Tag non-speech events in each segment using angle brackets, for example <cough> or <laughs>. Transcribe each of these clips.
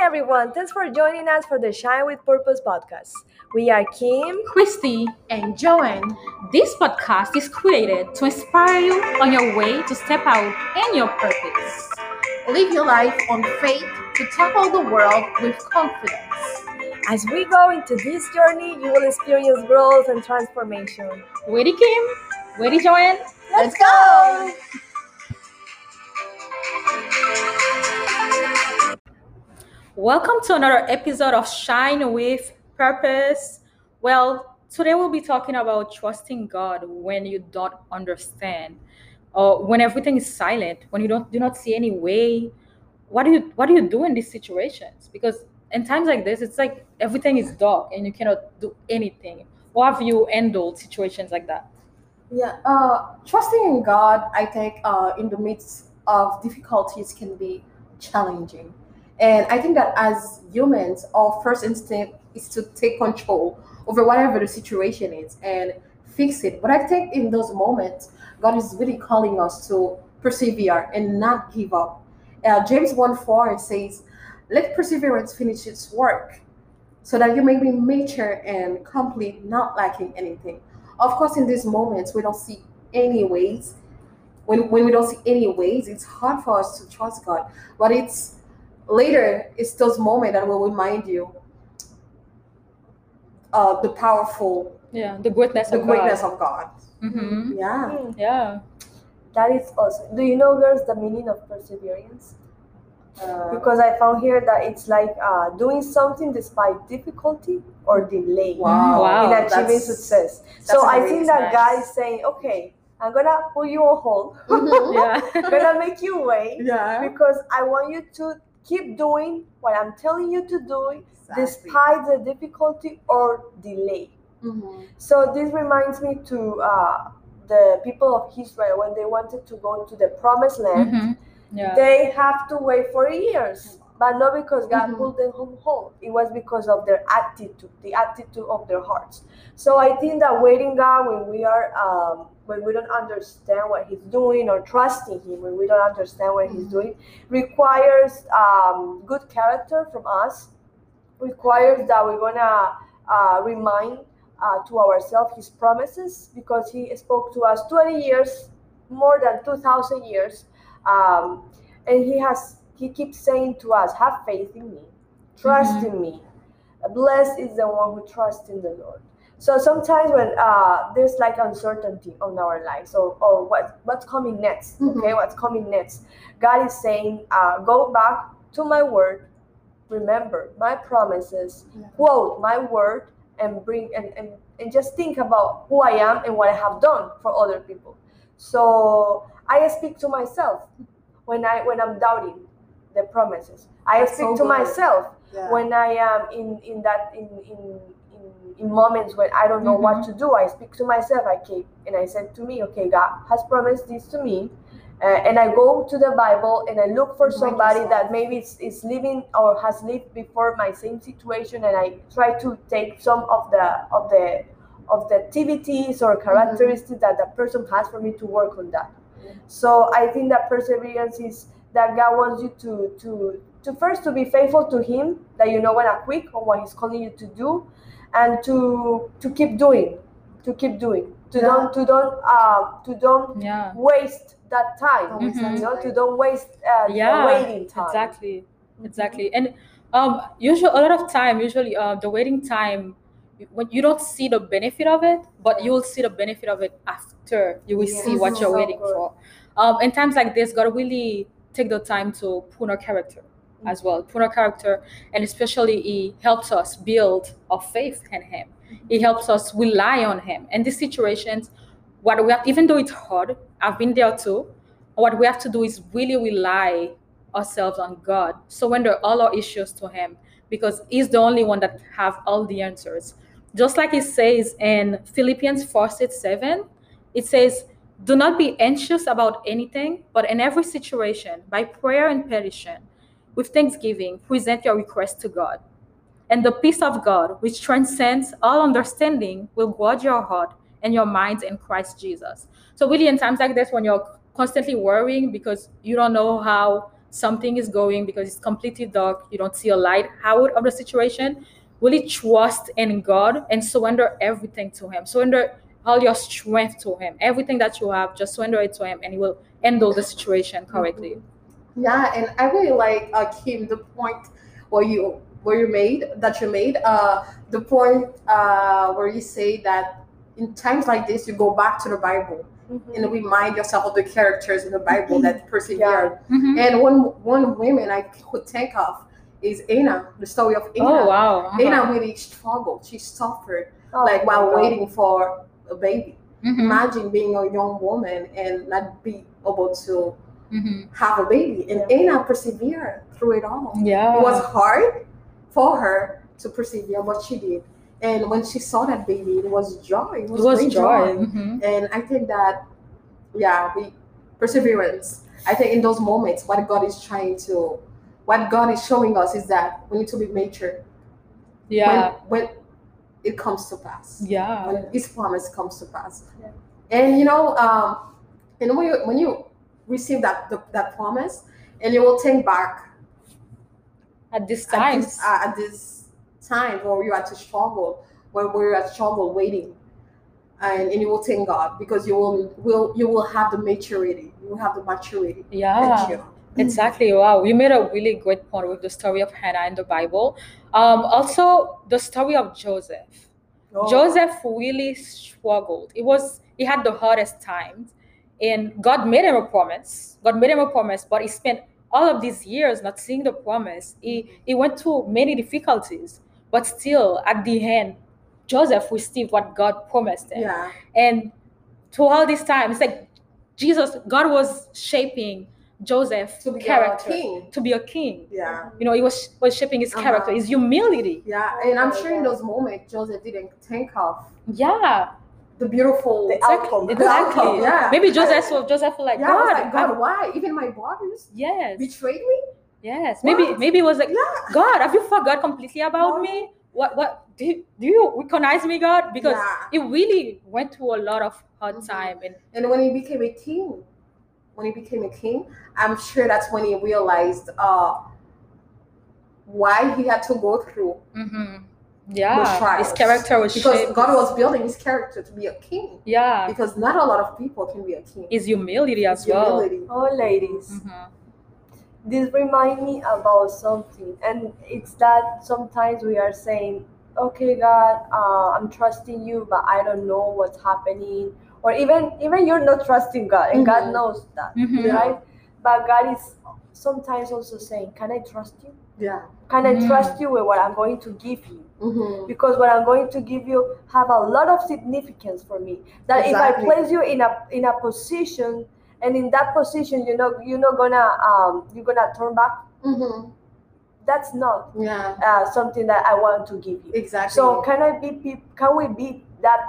everyone. Thanks for joining us for the Shine with Purpose podcast. We are Kim, Christy, and Joanne. This podcast is created to inspire you on your way to step out in your purpose. Live your life on faith to tackle the world with confidence. As we go into this journey, you will experience growth and transformation. Ready, Kim? Ready, Joanne? Let's go! Welcome to another episode of Shine with Purpose. Well, today we'll be talking about trusting God when you don't understand, or when everything is silent, when you don't do not see any way. What do you what do you do in these situations? Because in times like this, it's like everything is dark and you cannot do anything. Or have you handled situations like that? Yeah, uh, trusting in God, I think, uh, in the midst of difficulties can be challenging. And I think that as humans, our first instinct is to take control over whatever the situation is and fix it. But I think in those moments, God is really calling us to persevere and not give up. Uh, James 1 4 says, Let perseverance finish its work, so that you may be mature and complete, not lacking anything. Of course, in these moments, we don't see any ways. When, when we don't see any ways, it's hard for us to trust God. But it's later, it's those moments that will remind you uh, the powerful, Yeah, the greatness the of greatness God. of God. hmm Yeah. Hmm, Yeah. that is awesome. Do you know, girls, the meaning of perseverance? Uh, Because I found here that it's like uh, doing something despite difficulty or delay wow. Wow. in achieving That's- success. that's So I think that nice. God is saying, okay, I'm gonna put you on hold. Mhm. <laughs> Yeah. <laughs> I'm gonna make you wait Yeah. because I want you to keep doing what I'm telling you to do Exactly. despite the difficulty or delay. Mhm. So this reminds me to uh, the people of Israel when they wanted to go to the promised land. Mhm. Yeah. They have to wait for years, but not because God Mhm. pulled them home home. It was because of their attitude, the attitude of their hearts. So I think that waiting God when we are um, when we don't understand what He's doing or trusting Him when we don't understand what He's Mhm. doing requires um, good character from us. Requires that we're gonna uh, remind uh, to ourselves His promises because He spoke to us 20 years, more than 2,000 years um, and he has he keeps saying to us have faith in me trust Mhm. in me blessed is the one who trusts in the lord so sometimes when uh, there's like uncertainty on our lives or, or what what's coming next okay Mhm. what's coming next god is saying uh, go back to my word remember my promises Yeah. quote my word and bring and, and, and just think about who i am and what i have done for other people so i speak to myself when i when i'm doubting the promises i That's speak so to myself Yeah. when i am in in that in in in, moments when i don't know what to do i speak to myself i keep and i said to me okay god has promised this to me uh, and i go to the bible and i look for somebody that maybe is, is living or has lived before my same situation and i try to take some of the of the of the activities or characteristics that the person has for me to work on that. So I think that perseverance is that God wants you to to to first to be faithful to Him, that you know when to quit on what He's calling you to do, and to to keep doing, to keep doing, to Yeah. don't to don't uh, to don't Yeah. waste that time, Don't waste Mhm. you know, to don't waste uh, Yeah, the waiting time. Exactly. Exactly. And um, usually a lot of time, usually uh, the waiting time, when you don't see the benefit of it, but you will see the benefit of it after you will see what you're So waiting good. for. Um, in times like this, God really take the time to prune our character as well, our character, and especially He helps us build our faith in Him. He helps us rely on Him. And these situations, what we have, even though it's hard, I've been there too. What we have to do is really rely ourselves on God, surrender all our issues to Him, because He's the only one that have all the answers. Just like it says in Philippians 4 6, 7, it says, Do not be anxious about anything, but in every situation, by prayer and petition, with thanksgiving, present your request to God. And the peace of God, which transcends all understanding, will guard your heart and your minds in Christ Jesus. So, really, in times like this, when you're constantly worrying because you don't know how something is going because it's completely dark, you don't see a light out of the situation, really trust in God and surrender everything to Him. Surrender all your strength to Him. Everything that you have, just surrender it to Him and He will handle the situation correctly. Mm-hmm. Yeah, and I really like uh, Kim the point where you where you made that you made uh, the point uh, where you say that in times like this you go back to the Bible Mhm. and remind yourself of the characters in the Bible that persevered. Mhm. And one one woman I could think of is Anna, the story of Anna. Oh wow. Uh-huh. Anna really struggled. She suffered Oh like while God. waiting for a baby. Mhm. Imagine being a young woman and not be able to Mhm. have a baby. And Anna persevered through it all. Yeah. It was hard for her to persevere, but she did. And when she saw that baby, it was joy. It was, It was great joy. Mhm. And I think that, yeah, we perseverance. I think in those moments, what God is trying to, what God is showing us is that we need to be mature Yeah. when, when it comes to pass Yeah. when His promise comes to pass. Yeah. And you know, um, and when you when you receive that the, that promise, and you will think back At this at time. this, uh, at this time where you had to struggle, when we were at struggle waiting, and, and you will thank God because you will will you will have the maturity, you will have the maturity. Yeah. Exactly. Wow. You made a really great point with the story of Hannah in the Bible. Um, also, the story of Joseph. Oh. Joseph really struggled. It was he had the hardest times, and God made him a promise. God made him a promise, but he spent all of these years not seeing the promise. He he went through many difficulties, but still, at the end, Joseph received what God promised him. Yeah. And to all this time, it's like Jesus, God was shaping Joseph To be character a king. to be a king. Yeah. You know, he was was shaping his character, Uh-huh. his humility. Yeah. And I'm sure in those moments Joseph didn't think of Yeah, the beautiful The outcome. exactly. Yeah. Maybe Joseph was Joseph was like, yeah, God, like, God, I- why? Even my brothers yes, betrayed me? yes. Maybe What? maybe it was like, Yeah. God, have you forgot completely about What? me? What what do you, do you recognize me, God? Because Yeah. he really went through a lot of hard Mhm. time and And when he became a king, when he became a king, I'm sure that's when he realized uh, why he had to go through. mhm. Yeah, his trials. character was Because shaped. God was building his character to be a king. yeah, Because not a lot of people can be a king. his humility as His well. humility. Oh, ladies. Mhm. this remind me about something and it's that sometimes we are saying okay god uh, i'm trusting you but i don't know what's happening or even even you're not trusting god and god Mhm. knows that Mhm. right but god is sometimes also saying can i trust you Yeah. can i Mm. trust you with what i'm going to give you Mhm. because what i'm going to give you have a lot of significance for me that if i place you in a in a position and in that position you're not you're not gonna um you're gonna turn back Mhm. that's not Yeah. uh, something that I want to give you. Exactly. So can I be? peop- Can we be that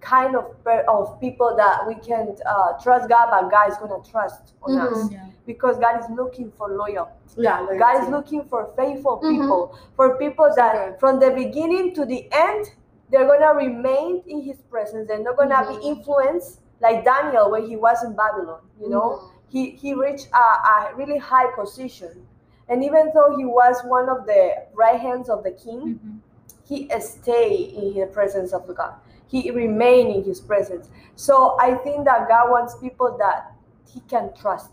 kind of per- of people that we can uh, trust God, but God is gonna trust on Mhm. us Yeah. Because God is looking for loyal. yeah. God is looking for faithful Mhm. people, for people that Okay. from the beginning to the end they're gonna remain in His presence. They're not gonna Mhm. be influenced like Daniel when he was in Babylon. You know Mhm. he he reached a, a really high position and even though he was one of the right hands of the king Mhm. he stayed in the presence of god he remained in his presence so i think that god wants people that he can trust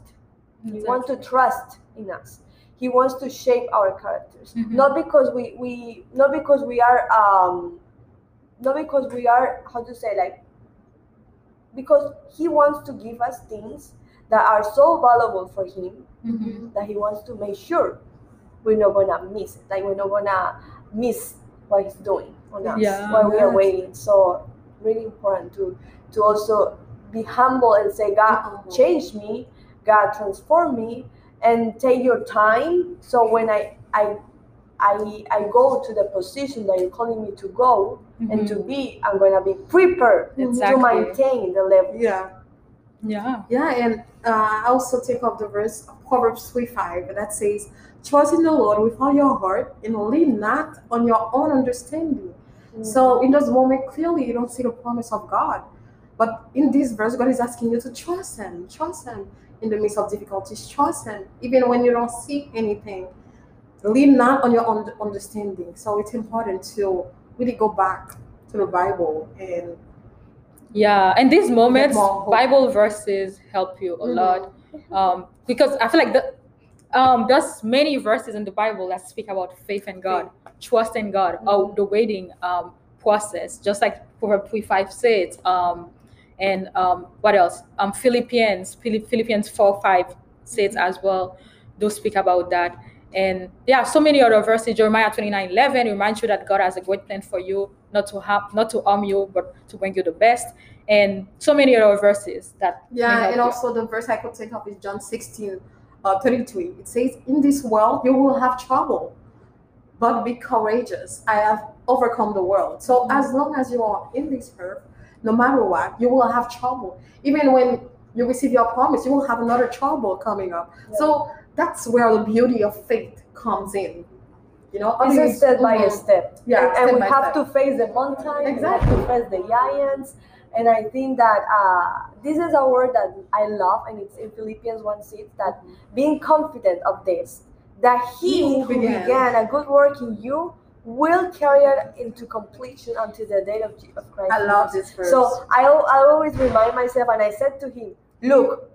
he wants to trust in us he wants to shape our characters Mhm. not because we we not because we are um not because we are how to say like because he wants to give us things that are so valuable for him Mhm. that he wants to make sure we're not gonna miss it. Like we're not gonna miss what he's doing on us Yeah. while we are waiting. So really important to to also be humble and say, God, change me, God transform me, and take your time. So when I I I I go to the position that you're calling me to go and to Mhm. be, I'm gonna be prepared to maintain the level. Yeah. Yeah. Yeah, and uh, I also take up the verse of Proverbs 3 5 that says, Trust in the Lord with all your heart and lean not on your own understanding. So in those moments, clearly you don't see the promise of God. But in this verse, God is asking you to trust Him, trust Him in the midst of difficulties, trust Him even when you don't see anything. Lean not on your own understanding. So it's important to really go back to the Bible and Yeah, and these moments. Bible verses help you a Mhm. lot. Um, because I feel like the um there's many verses in the Bible that speak about faith in God, trust in God, or Mhm. the waiting um process, just like Proverbs 3 5 says. Um and um what else? Um Philippians, Philipp- Philippians 4 5 says as well. Do speak about that. And yeah, so many other verses. Jeremiah 29 11 reminds you that God has a great plan for you, not to harm, not to harm you, but to bring you the best. And so many other verses that Yeah, and you. also the verse I could think of is John 16, uh, 33. It says, In this world you will have trouble, but be courageous. I have overcome the world. So Mhm. as long as you are in this earth, no matter what, you will have trouble. Even when you receive your promise, you will have another trouble coming up. So that's where the beauty of faith comes in. You know, It's a step by a Mhm. step. Yeah, and, and we have step. to face the mountain. Exactly. We have to face the giants. And I think that uh, this is a word that I love, and it's in Philippians 1 6 that being confident of this, that he He who began. began a good work in you will carry it into completion until the day of, of Christ. I love this verse. So I, I always remind myself, and I said to him, Look,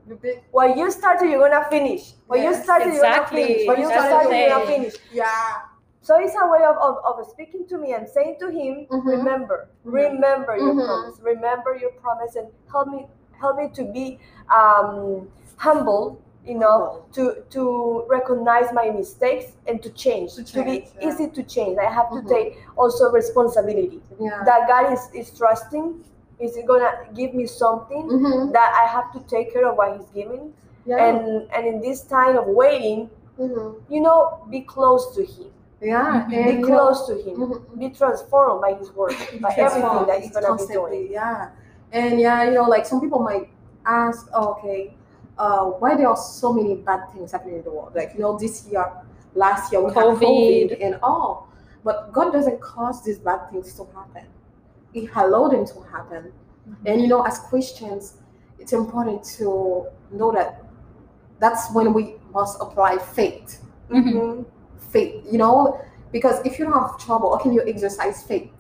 what you started, you're gonna finish. What you Yes, started, you're gonna finish. What you started, you're gonna finish. yeah. So it's a way of, of, of speaking to me and saying to him, Mhm. remember, Mhm. remember your Mhm. promise, remember your promise, and help me help me to be um, humble, you know, to to recognize my mistakes and to change, To to, be yeah. easy to change. I have to Mhm. take also responsibility. Yeah. That God is, is trusting, is gonna give me something Mhm. that I have to take care of what He's giving. Yeah. And and in this time of waiting, Mhm. you know, be close to Him. Yeah. Mhm. And, Be close to Him mhm. be transformed by his word, by everything that he's gonna be doing. Yeah, and yeah, you know, like some people might ask, oh, okay, uh, why there are so many bad things happening in the world? Like you know, this year, last year we had COVID. COVID and all, but God doesn't cause these bad things to happen. He allowed them to happen, and you know, as Christians, it's important to know that that's when we must apply faith Mhm. faith, you know, because if you don't have trouble, how can you exercise faith?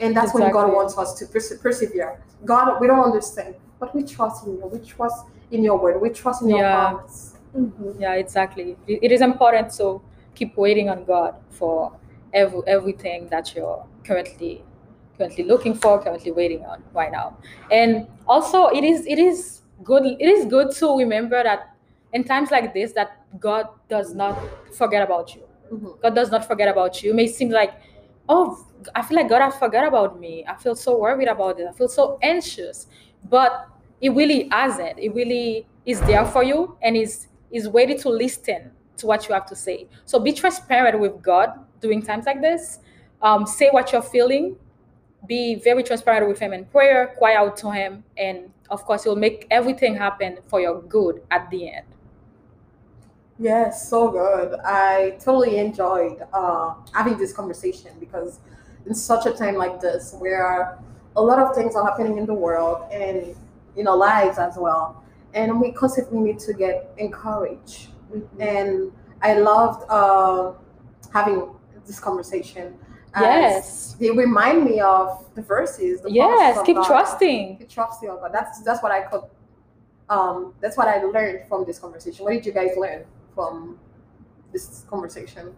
And that's when God wants us to perse- persevere. God, we don't understand, but we trust in you. We trust in your word. We trust in your Yeah. promise. Mhm. Yeah, exactly. It, is important to keep waiting on God for every, everything that you're currently currently looking for, currently waiting on right now. And also, it is it is good. It is good to remember that in times like this, that God does not forget about you. Mhm. God does not forget about you. It may seem like, oh, I feel like God has forgot about me. I feel so worried about it. I feel so anxious. But it really has it. It really is there for you and is is ready to listen to what you have to say. So be transparent with God during times like this. Um, say what you're feeling. Be very transparent with Him in prayer. Cry out to Him, and of course, He'll make everything happen for your good at the end. Yes, so good. I totally enjoyed uh, having this conversation because in such a time like this, where a lot of things are happening in the world and in our lives as well, and we constantly need to get encouraged. And I loved uh, having this conversation. Yes. they remind me of the verses. The Yes. Keep God. trusting. Keep trusting on God. That's that's what I could. Um, that's what I learned from this conversation. What did you guys learn from this conversation?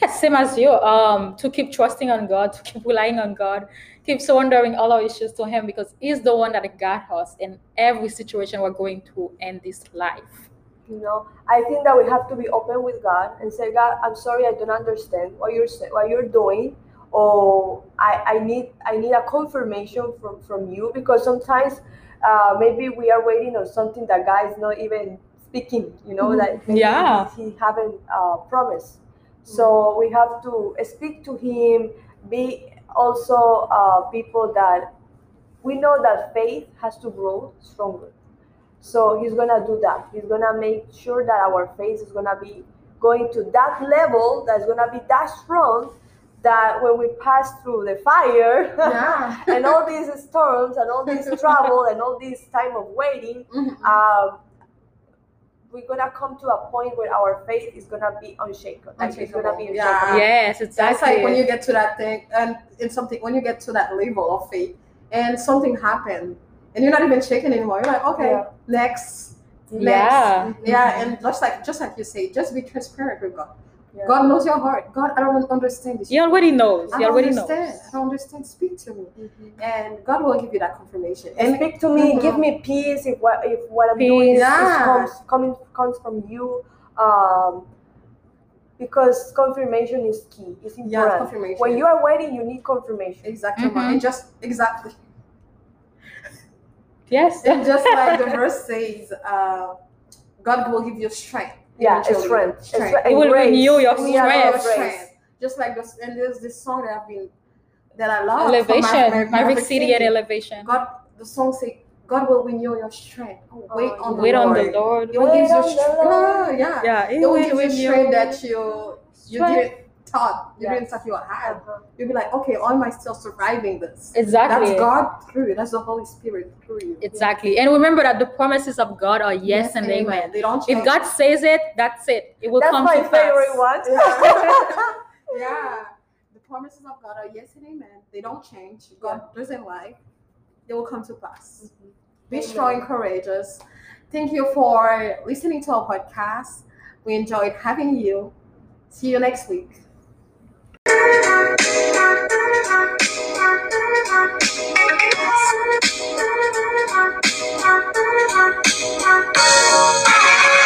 Yes, same as you. Um, to keep trusting on God, to keep relying on God, keep surrendering all our issues to Him because He's the one that got us in every situation we're going through in this life. You know, I think that we have to be open with God and say, God, I'm sorry, I don't understand what you're what you're doing, or I, I need I need a confirmation from from you because sometimes uh, maybe we are waiting on something that God is not even speaking. You know, Mhm. like Yeah. he, he haven't uh, promised. So we have to speak to Him. Be also uh, people that we know that faith has to grow stronger. So he's gonna do that. He's gonna make sure that our faith is gonna be going to that level that's gonna be that strong that when we pass through the fire Yeah. <laughs> and all these storms and all this <laughs> trouble and all this time of waiting, Mhm. um, we're gonna come to a point where our faith is gonna be unshaken. Like it's gonna be Unshakable. Yeah. unshakable. Yes, That's exactly. like when you get to that thing, and it's something when you get to that level of faith, and something happened, and you're not even shaking anymore. You're like, okay, Yeah. next, next, Yeah. yeah, mm-hmm. and just like just like you say, just be transparent with God. Yeah. God knows your heart. God, I don't understand this. He already knows. I He already understand. knows. I don't understand. Speak to me, Mhm. and God will give you that confirmation. And And speak to me, Mhm. give me peace if what if what I'm doing is, is Yeah. comes coming comes from you. Um, because confirmation is key. It's important. yeah, confirmation. when you are waiting, you need confirmation. exactly, Mhm. and just exactly. Yes. And just like the <laughs> verse says, uh, God will give you strength. Yeah, it's eventually. strength. It's Strength. strength. It will grace. renew your Yeah, Will give you strength. grace. Just like this, and there's this song that I've been that I love. from Elevation. Ma- Maverick City and elevation. God, the song say, God will renew your strength. Oh, wait on the Wait on Lord. the Lord. It will give you strength. Lord. yeah. Yeah. It will give you strength that you you Strength. didn't thought you Yes. didn't thought you had. Uh-huh. You'll be like, okay, why am I still surviving this? Exactly. That's God through you. That's the Holy Spirit through you. Exactly. And remember that the promises of God are yes, and amen. They don't change. If God says it, that's it. It will That's come my to favorite pass. one. <laughs> <laughs> yeah. The promises of God are yes and amen. They don't change. God doesn't lie. They will come to pass. Be Amen. strong and courageous. Thank you for listening to our podcast. We enjoyed having you. See you next week. Thank you.